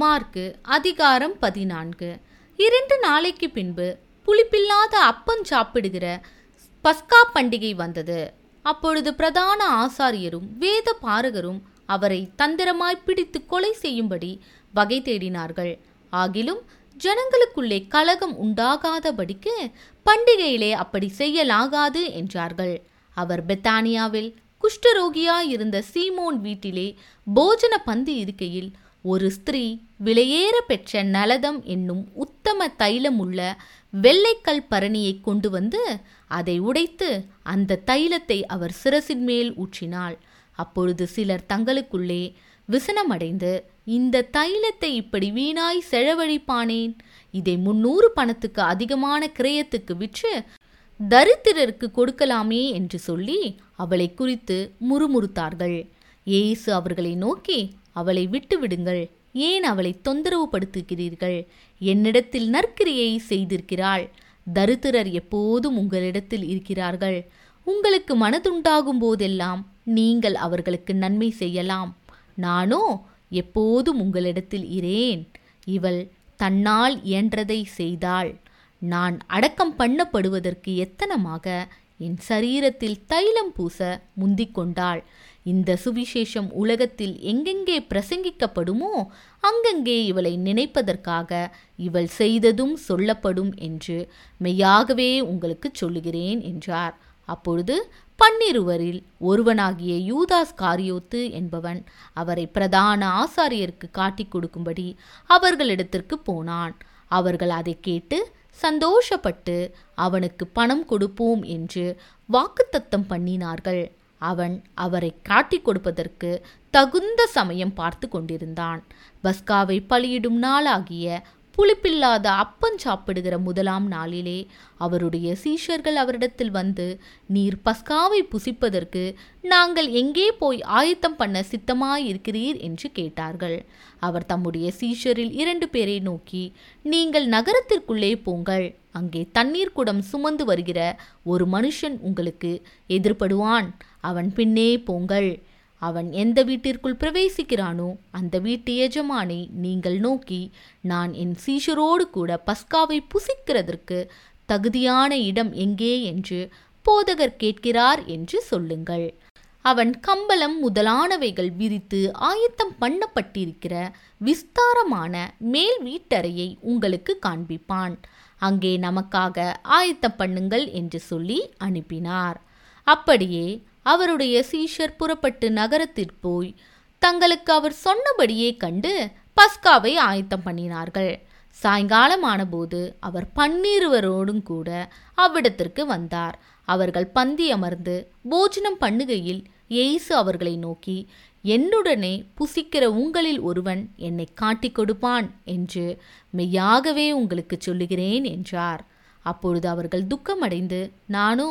Mark அதிகாரம் பதினான்கு. இரண்டு நாளைக்கு பின்பு புளிப்பில்லாத அப்பம் சாப்பிடுகிற பஸ்கா பண்டிகை வந்தது. அப்பொழுது பிரதான ஆசாரியரும் வேத பாரகரும் அவரை தந்திரமாய் பிடித்து கொலை செய்யும்படி வகை தேடினார்கள். ஆகிலும் ஜனங்களுக்குள்ளே கலகம் உண்டாகாதபடிக்கு பண்டிகையிலே அப்படி செய்யலாகாது என்றார்கள். அவர் பெத்தானியாவில் குஷ்டரோகியாயிருந்த சீமோன் வீட்டிலே போஜன பந்து இருக்கையில் ஒரு ஸ்திரீ விலையேற பெற்ற நலதம் என்னும் உத்தம தைலமுள்ள வெள்ளைக்கல் பரணியை கொண்டு வந்து அதை உடைத்து அந்த தைலத்தை அவர் சிரசின் மேல் ஊற்றினாள். அப்பொழுது சிலர் தங்களுக்குள்ளே விசனமடைந்து இந்த தைலத்தை இப்படி வீணாய் செலவழிப்பானேன்? இதை முன்னூறு பணத்துக்கு அதிகமான கிரயத்துக்கு விற்று தரித்திரருக்கு கொடுக்கலாமே? என்று சொல்லி அவளை குறித்து முறுமுறுத்தார்கள். இயேசு அவர்களை நோக்கி அவளை விட்டுவிடுங்கள். ஏன் அவளை தொந்தரவு படுத்துகிறீர்கள் என்னிடத்தில் நற்கிரியை செய்திருக்கிறாள். தரித்திரர் எப்போதும் உங்களிடத்தில் இருக்கிறார்கள். உங்களுக்கு மனதுண்டாகும் போதெல்லாம் நீங்கள் அவர்களுக்கு நன்மை செய்யலாம். நானோ எப்போதும் உங்களிடத்தில் இரேன். இவள் தன்னால் இயன்றதை செய்தாள். நான் அடக்கம் பண்ணப்படுவதற்கு எத்தனமாக என் சரீரத்தில் தைலம் பூச முந்திக் கொண்டாள் இந்த சுவிசேஷம் உலகத்தில் எங்கெங்கே பிரசங்கிக்கப்படுமோ அங்கங்கே இவளை நினைப்பதற்காக இவள் செய்ததும் சொல்லப்படும் என்று மெய்யாகவே உங்களுக்கு சொல்லுகிறேன் என்றார். அப்பொழுது பன்னிருவரில் ஒருவனாகிய யூதாஸ் காரியோத்து என்பவன் அவரை பிரதான ஆசாரியருக்கு காட்டிக் கொடுக்கும்படி அவர்களிடத்திற்கு போனான். அவர்கள் அதை கேட்டு சந்தோஷப்பட்டு அவனுக்கு பணம் கொடுப்போம் என்று வாக்குத்தத்தம் பண்ணினார்கள். அவன் அவரை காட்டிக் கொடுப்பதற்கு தகுந்த சமயம் பார்த்து கொண்டிருந்தான். பஸ்காவை பலியிடும் நாளாகிய புளிப்பில்லாத அப்பம் சாப்பிடுகிற முதலாம் நாளிலே அவருடைய சீஷர்கள் அவரிடத்தில் வந்து நீர் பஸ்காவை புசிப்பதற்கு நாங்கள் எங்கே போய் ஆயத்தம் பண்ண சித்தமாயிருக்கிறீர்? என்று கேட்டார்கள். அவர் தம்முடைய சீஷரில் இரண்டு பேரை நோக்கி நீங்கள் நகரத்திற்குள்ளே போங்கள். அங்கே தண்ணீர் குடம் சுமந்து வருகிற ஒரு மனுஷன் உங்களுக்கு எதிர்படுவான். அவன் பின்னே போங்கள். அவன் எந்த வீட்டிற்குள் பிரவேசிக்கிறானோ அந்த வீட்டு எஜமானை நீங்கள் நோக்கி நான் என் சீஷரோடு கூட பஸ்காவை புசிக்கிறதற்கு தகுதியான இடம் எங்கே என்று போதகர் கேட்கிறார் என்று சொல்லுங்கள். அவன் கம்பளம் முதலானவைகள் விரித்து ஆயத்தம் பண்ணப்பட்டிருக்கிற விஸ்தாரமான மேல் வீட்டறையை உங்களுக்கு காண்பிப்பான். அங்கே நமக்காக ஆயத்தம் பண்ணுங்கள் என்று சொல்லி அனுப்பினார். அப்படியே அவருடைய சீஷர் புறப்பட்டு நகரத்திற்கு போய் தங்களுக்கு அவர் சொன்னபடியே கண்டு பஸ்காவை ஆயத்தம் பண்ணினார்கள். சாயங்காலமானபோது அவர் பன்னிருவரோடும் கூட அவ்விடத்திற்கு வந்தார். அவர்கள் பந்தி அமர்ந்து போஜனம் பண்ணுகையில் இயேசு அவர்களை நோக்கி என்னுடனே புசிக்கிற உங்களில் ஒருவன் என்னை காட்டிக் கொடுப்பான் என்று மெய்யாகவே உங்களுக்கு சொல்லுகிறேன் என்றார். அப்பொழுது அவர்கள் துக்கமடைந்து நானோ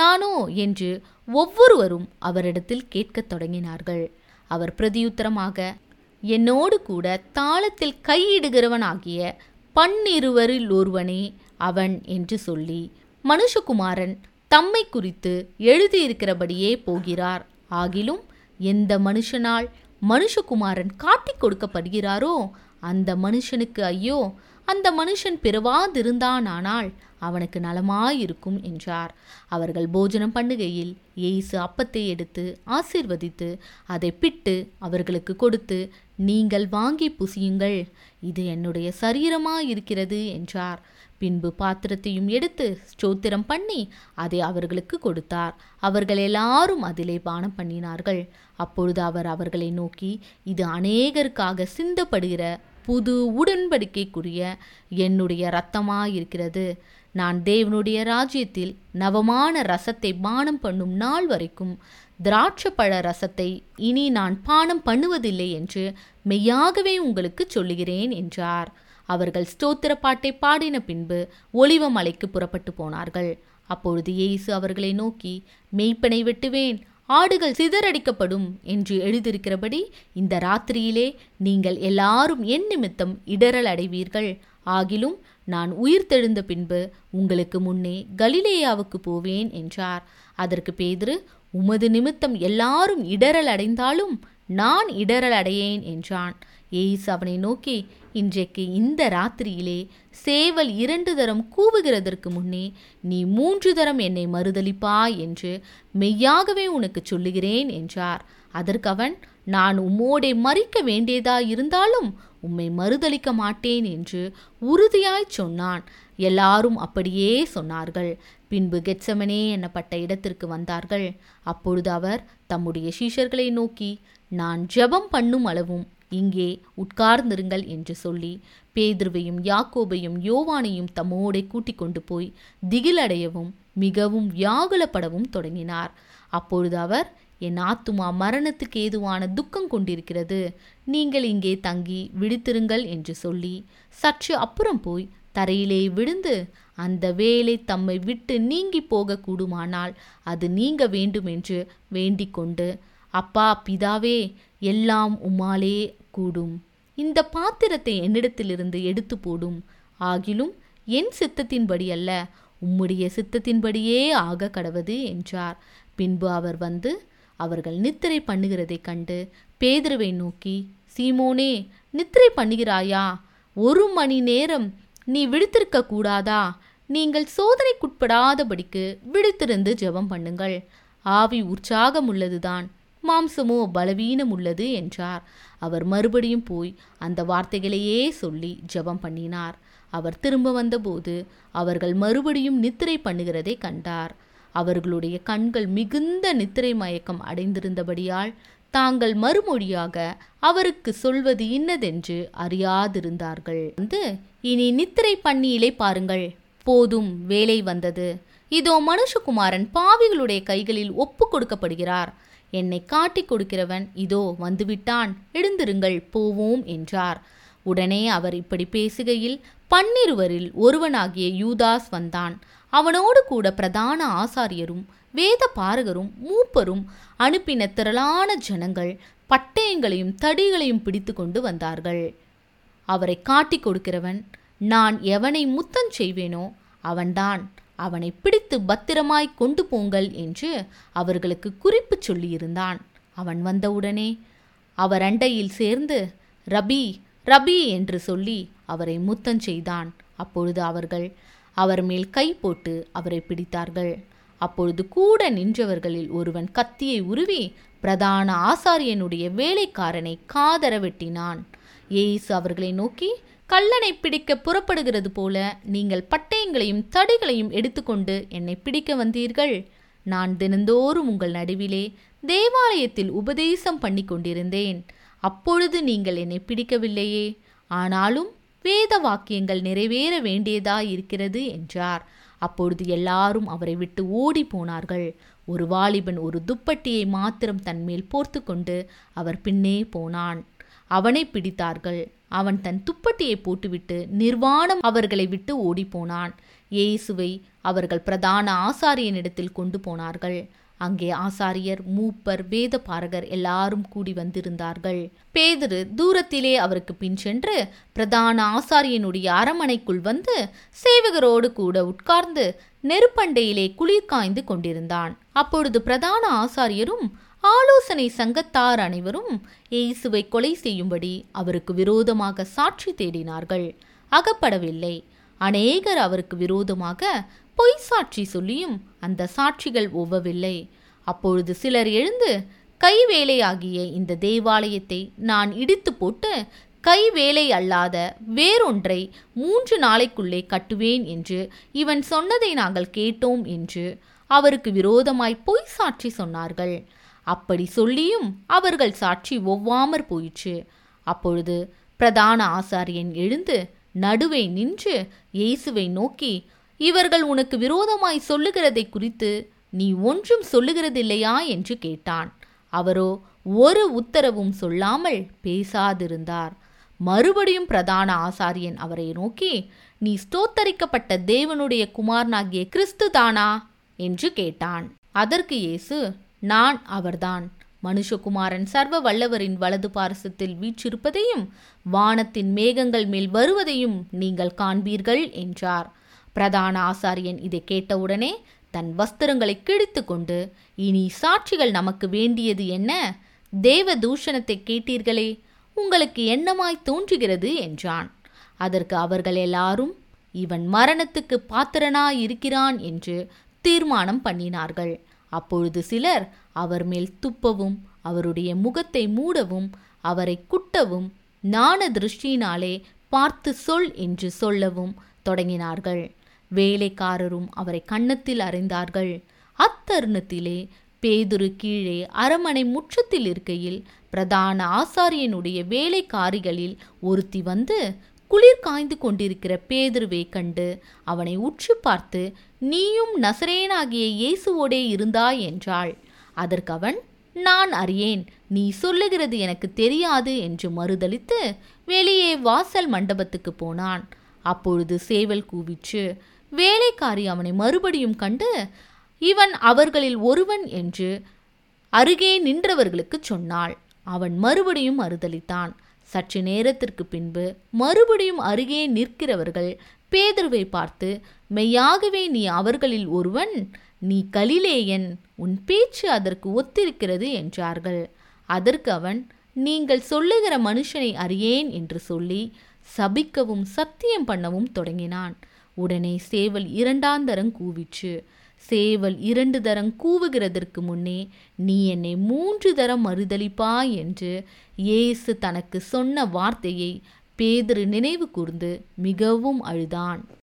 நானோ என்று ஒவ்வொருவரும் அவரிடத்தில் கேட்கத் தொடங்கினார்கள். அவர் பிரதியுத்தரமாக என்னோடு கூட தாளத்தில் கையிடுகிறவனாகிய பன்னிருவரில் ஒருவனே அவன் என்று சொல்லி மனுஷகுமாரன் தம்மை குறித்து எழுதியிருக்கிறபடியே போகிறார். ஆகிலும் எந்த மனுஷனால் மனுஷகுமாரன் காட்டிக் கொடுக்கப்படுகிறாரோ அந்த மனுஷனுக்கு ஐயோ அந்த மனுஷன் பிறவாதிருந்தானானால் அவனுக்கு நலமாயிருக்கும் என்றார். அவர்கள் போஜனம் பண்ணுகையில் எய்சு அப்பத்தை எடுத்து ஆசீர்வதித்து அதை பிட்டு அவர்களுக்கு கொடுத்து நீங்கள் வாங்கி புசியுங்கள் இது என்னுடைய சரீரமாயிருக்கிறது என்றார். பின்பு பாத்திரத்தையும் எடுத்து ஸ்தோத்திரம் பண்ணி அதை அவர்களுக்கு கொடுத்தார். அவர்கள் எல்லாரும் அதிலே பானம் பண்ணினார்கள். அப்பொழுது அவர் அவர்களை நோக்கி இது அநேகருக்காக சிந்தப்படுகிற புது உடன்படிக்கைக்குரிய என்னுடைய இரத்தமாயிருக்கிறது. நான் தேவனுடைய ராஜ்யத்தில் நவமான ரசத்தை பானம் பண்ணும் நாள் வரைக்கும் திராட்சப்பழ ரசத்தை இனி நான் பானம் பண்ணுவதில்லை என்று மெய்யாகவே உங்களுக்கு சொல்லுகிறேன் என்றார். அவர்கள் ஸ்தோத்திர பாட்டை பாடின பின்பு ஒளிவமலைக்கு புறப்பட்டு போனார்கள். அப்பொழுது இயேசு அவர்களை நோக்கி மெய்ப்பனை வெட்டுவேன் ஆடுகள் சிதறடிக்கப்படும் என்று எழுதியிருக்கிறபடி இந்த ராத்திரியிலே நீங்கள் எல்லாரும் என் நிமித்தம் இடரல் அடைவீர்கள். ஆகிலும் நான் உயிர் தெழுந்த பின்பு உங்களுக்கு முன்னே கலிலேயாவுக்கு போவேன் என்றார். அதற்கு பேதிரு உமது நிமித்தம் எல்லாரும் இடரல் அடைந்தாலும் நான் இடரல் அடையேன் என்றான். ஏய்ஸ் அவனை நோக்கி இன்றைக்கு இந்த ராத்திரியிலே சேவல் இரண்டு தரம் கூவுகிறதற்கு முன்னே நீ மூன்று தரம் என்னை மறுதளிப்பாய் என்று மெய்யாகவே உனக்கு சொல்லுகிறேன் என்றார். அதற்கு அவன் நான் உம்மோடே மறிக்க வேண்டியதா இருந்தாலும் உம்மை மறுதலிக்க மாட்டேன் என்று உறுதியாய் சொன்னான். எல்லாரும் அப்படியே சொன்னார்கள். பின்பு கெட்சமனே என்னப்பட்ட இடத்திற்கு வந்தார்கள். அப்பொழுது அவர் தம்முடைய சீஷர்களை நோக்கி நான் ஜெபம் பண்ணும் அளவும் இங்கே உட்கார்ந்திருங்கள் என்று சொல்லி பேதுருவையும் யாக்கோபையும் யோவானையும் தம்மோடே கூட்டிக் கொண்டு போய் திகிலடையவும் மிகவும் வியாகுலப்படவும் தொடங்கினார். அப்பொழுது அவர் என் ஆத்துமா மரணத்துக்கு ஏதுவான துக்கம் கொண்டிருக்கிறது. நீங்கள் இங்கே தங்கி விழித்திருங்கள் என்று சொல்லி சற்று அப்புறம் போய் தரையிலே விழுந்து அந்த வேலை தம்மை விட்டு நீங்கி போக கூடுமானால் அது நீங்க வேண்டும் என்று வேண்டிக் கொண்டு அப்பா பிதாவே எல்லாம் உம்மாலே கூடும். இந்த பாத்திரத்தை என்னிடத்திலிருந்து எடுத்து போடும். ஆகிலும் என் சித்தத்தின்படி அல்ல உம்முடைய சித்தத்தின்படியே ஆக கடவது என்றார். பின்பு அவர் வந்து அவர்கள் நித்திரை பண்ணுகிறதைக் கண்டு பேதுருவை நோக்கி சீமோனே நித்திரை பண்ணுகிறாயா? ஒரு மணி நேரம் நீ விழித்திருக்க கூடாதா? நீங்கள் சோதனைக்குட்படாதபடிக்கு விழித்திருந்து ஜெபம் பண்ணுங்கள். ஆவி உற்சாகம் உள்ளதுதான் மாம்சமோ பலவீனம் உள்ளது என்றார். அவர் மறுபடியும் போய் அந்த வார்த்தைகளையே சொல்லி ஜெபம் பண்ணினார். அவர் திரும்ப வந்தபோது அவர்கள் மறுபடியும் நித்திரை பண்ணுகிறதை கண்டார். அவர்களுடைய கண்கள் மிகுந்த நித்திரை மயக்கம் அடைந்திருந்தபடியால் தாங்கள் மறுமொழியாக அவருக்கு சொல்வது இன்னதென்று அறியாதிருந்தார்கள். வந்து இனி நித்திரை பண்ணியிலே பாருங்கள். போதும் வேலை வந்தது. இதோ மனுஷகுமாரன் பாவிகளுடைய கைகளில் ஒப்பு கொடுக்கப்படுகிறார். என்னை காட்டிக் கொடுக்கிறவன் இதோ வந்துவிட்டான் எழுந்திருங்கள் போவோம் என்றார். உடனே அவர் இப்படி பேசுகையில் பன்னிருவரில் ஒருவனாகிய யூதாஸ் வந்தான். அவனோடு கூட பிரதான ஆசாரியரும் வேத பாரகரும் மூப்பரும் அனுப்பின திரளான ஜனங்கள் பட்டயங்களையும் தடிகளையும் பிடித்து கொண்டு வந்தார்கள். அவரை காட்டிக் கொடுக்கிறவன் நான் எவனை முத்தம் செய்வேனோ அவன்தான். அவனை பிடித்து பத்திரமாய் கொண்டு போங்கள் என்று அவர்களுக்கு குறிப்பு சொல்லியிருந்தான். அவன் வந்தவுடனே அவர் அண்டையில் சேர்ந்து ரபி ரபி என்று சொல்லி அவரை முத்தம் செய்தான். அப்பொழுது அவர்கள் அவர் மேல் கை போட்டு அவரை பிடித்தார்கள். அப்பொழுது கூட நின்றவர்களில் ஒருவன் கத்தியை உருவி பிரதான ஆசாரியனுடைய வேலைக்காரனை காதர வெட்டினான் ஏசு அவர்களை நோக்கி கல்லனை பிடிக்க புறப்படுகிறது போல நீங்கள் பட்டயங்களையும் தடிகளையும் எடுத்துக்கொண்டு என்னை பிடிக்க வந்தீர்கள். நான் தினந்தோறும் உங்கள் நடுவிலே தேவாலயத்தில் உபதேசம் பண்ணி கொண்டிருந்தேன். அப்பொழுது நீங்கள் என்னை பிடிக்கவில்லையே. ஆனாலும் வேத வாக்கியங்கள் நிறைவேற வேண்டியதாயிருக்கிறது என்றார். அப்பொழுது எல்லாரும் அவரை விட்டு ஓடி போனார்கள். ஒரு வாலிபன் ஒரு துப்பட்டியை மாத்திரம் தன்மேல் போர்த்து கொண்டு அவர் பின்னே போனான். அவனை பிடித்தார்கள். அவன் தன் துப்பட்டியை போட்டுவிட்டு நிர்வாணம் அவர்களை விட்டு ஓடிப்போனான். இயேசுவை அவர்கள் பிரதான ஆசாரியனிடத்தில் கொண்டு போனார்கள். அங்கே ஆசாரியர் மூப்பர் வேத பாரகர் எல்லாரும் கூடி வந்திருந்தார்கள். பேதுரு தூரத்திலே அவருக்கு பின் சென்று பிரதான ஆசாரியனுடைய அரமனைக்குள் வந்து சேவகரோடு கூட உட்கார்ந்து நெருப்பண்டையிலே குளிர் காய்ந்து கொண்டிருந்தான். அப்பொழுது பிரதான ஆசாரியரும் ஆலோசனை சங்கத்தார் அனைவரும் இயேசுவை கொலை செய்யும்படி அவருக்கு விரோதமாக சாட்சி தேடினார்கள். அகப்படவில்லை. அநேகர் அவருக்கு விரோதமாக பொய் சாட்சி சொல்லியும் அந்த சாட்சிகள் ஒவ்வவில்லை. அப்பொழுது சிலர் எழுந்து கைவேலையாகிய இந்த தேவாலயத்தை நான் இடித்து போட்டு கைவேலை அல்லாத வேறொன்றை மூன்று நாளைக்குள்ளே கட்டுவேன் என்று இவன் சொன்னதை நாங்கள் கேட்டோம் என்று அவருக்கு விரோதமாய் பொய் சாட்சி சொன்னார்கள். அப்படி சொல்லியும் அவர்கள் சாட்சி ஒவ்வாமற் போயிற்று. அப்பொழுது பிரதான ஆசாரியன் எழுந்து நடுவே நின்று இயேசுவை நோக்கி இவர்கள் உனக்கு விரோதமாய் சொல்லுகிறதை குறித்து நீ ஒன்றும் சொல்லுகிறதில்லையா? என்று கேட்டான். அவரோ ஒரு உத்தரவும் சொல்லாமல் பேசாதிருந்தார். மறுபடியும் பிரதான ஆசாரியன் அவரை நோக்கி நீ ஸ்தோத்தரிக்கப்பட்ட தேவனுடைய குமாரனாகிய கிறிஸ்து தானா? என்று கேட்டான். அதற்கு இயேசு நான் அவர்தான். மனுஷகுமாரன் சர்வ வல்லவரின் வலது பாரசத்தில் வீற்றிருப்பதையும் வானத்தின் மேகங்கள் மேல் வருவதையும் நீங்கள் காண்பீர்கள் என்றார். பிரதான ஆசாரியன் இதை கேட்டவுடனே தன் வஸ்திரங்களை கிழித்து கொண்டு இனி சாட்சிகள் நமக்கு வேண்டியது என்ன? தேவ தூஷணத்தை கேட்டீர்களே உங்களுக்கு என்னமாய் தோன்றுகிறது? என்றான். அதற்கு அவர்கள் எல்லாரும் இவன் மரணத்துக்கு பாத்திரனாயிருக்கிறான் என்று தீர்மானம் பண்ணினார்கள். அப்பொழுது சிலர் அவர் மேல் துப்பவும் அவருடைய முகத்தை மூடவும் அவரை குட்டவும் ஞான திருஷ்டியினாலே பார்த்து சொல் என்று சொல்லவும் தொடங்கினார்கள். வேலைக்காரரும் அவரை கன்னத்தில் அறைந்தார்கள். அத்தருணத்திலே பேதுரு கீழே அரமனை முற்றத்தில் இருக்கையில் பிரதான ஆசாரியனுடைய வேலைக்காரிகளில் ஒருத்தி வந்து குளிர் காய்ந்து கொண்டிருக்கிற பேதுருவை கண்டு அவனை உற்று பார்த்து நீயும் நசரேனாகிய இயேசுவோடே இருந்தாய் என்றாள். அதற்கு அவன் நான் அறியேன் நீ சொல்லுகிறது எனக்கு தெரியாது என்று மறுதளித்து வெளியே வாசல் மண்டபத்துக்கு போனான். அப்பொழுது சேவல் கூவிச்சு வேலைக்காரி அவனை மறுபடியும் கண்டு இவன் அவர்களில் ஒருவன் என்று அருகே நின்றவர்களுக்கு சொன்னாள். அவன் மறுபடியும் மறுதளித்தான் சற்று நேரத்திற்கு பின்பு மறுபடியும் அருகே நிற்கிறவர்கள் பேதர்வை பார்த்து மெய்யாகவே நீ அவர்களில் ஒருவன் நீ கலிலேயன் உன் பேச்சு அதற்கு ஒத்திருக்கிறது என்றார்கள். அதற்கு அவன் நீங்கள் சொல்லுகிற மனுஷனை அறியேன் என்று சொல்லி சபிக்கவும் சத்தியம் பண்ணவும் தொடங்கினான். உடனே சேவல் இரண்டாந்தரம் கூவிச்சு சேவல் இரண்டு தரம் கூவுகிறதற்கு முன்னே நீ என்னை மூன்று தரம் மறுதளிப்பாய் என்று இயேசு தனக்கு சொன்ன வார்த்தையை பேதுரு நினைவு கூர்ந்து மிகவும் அழுதான்.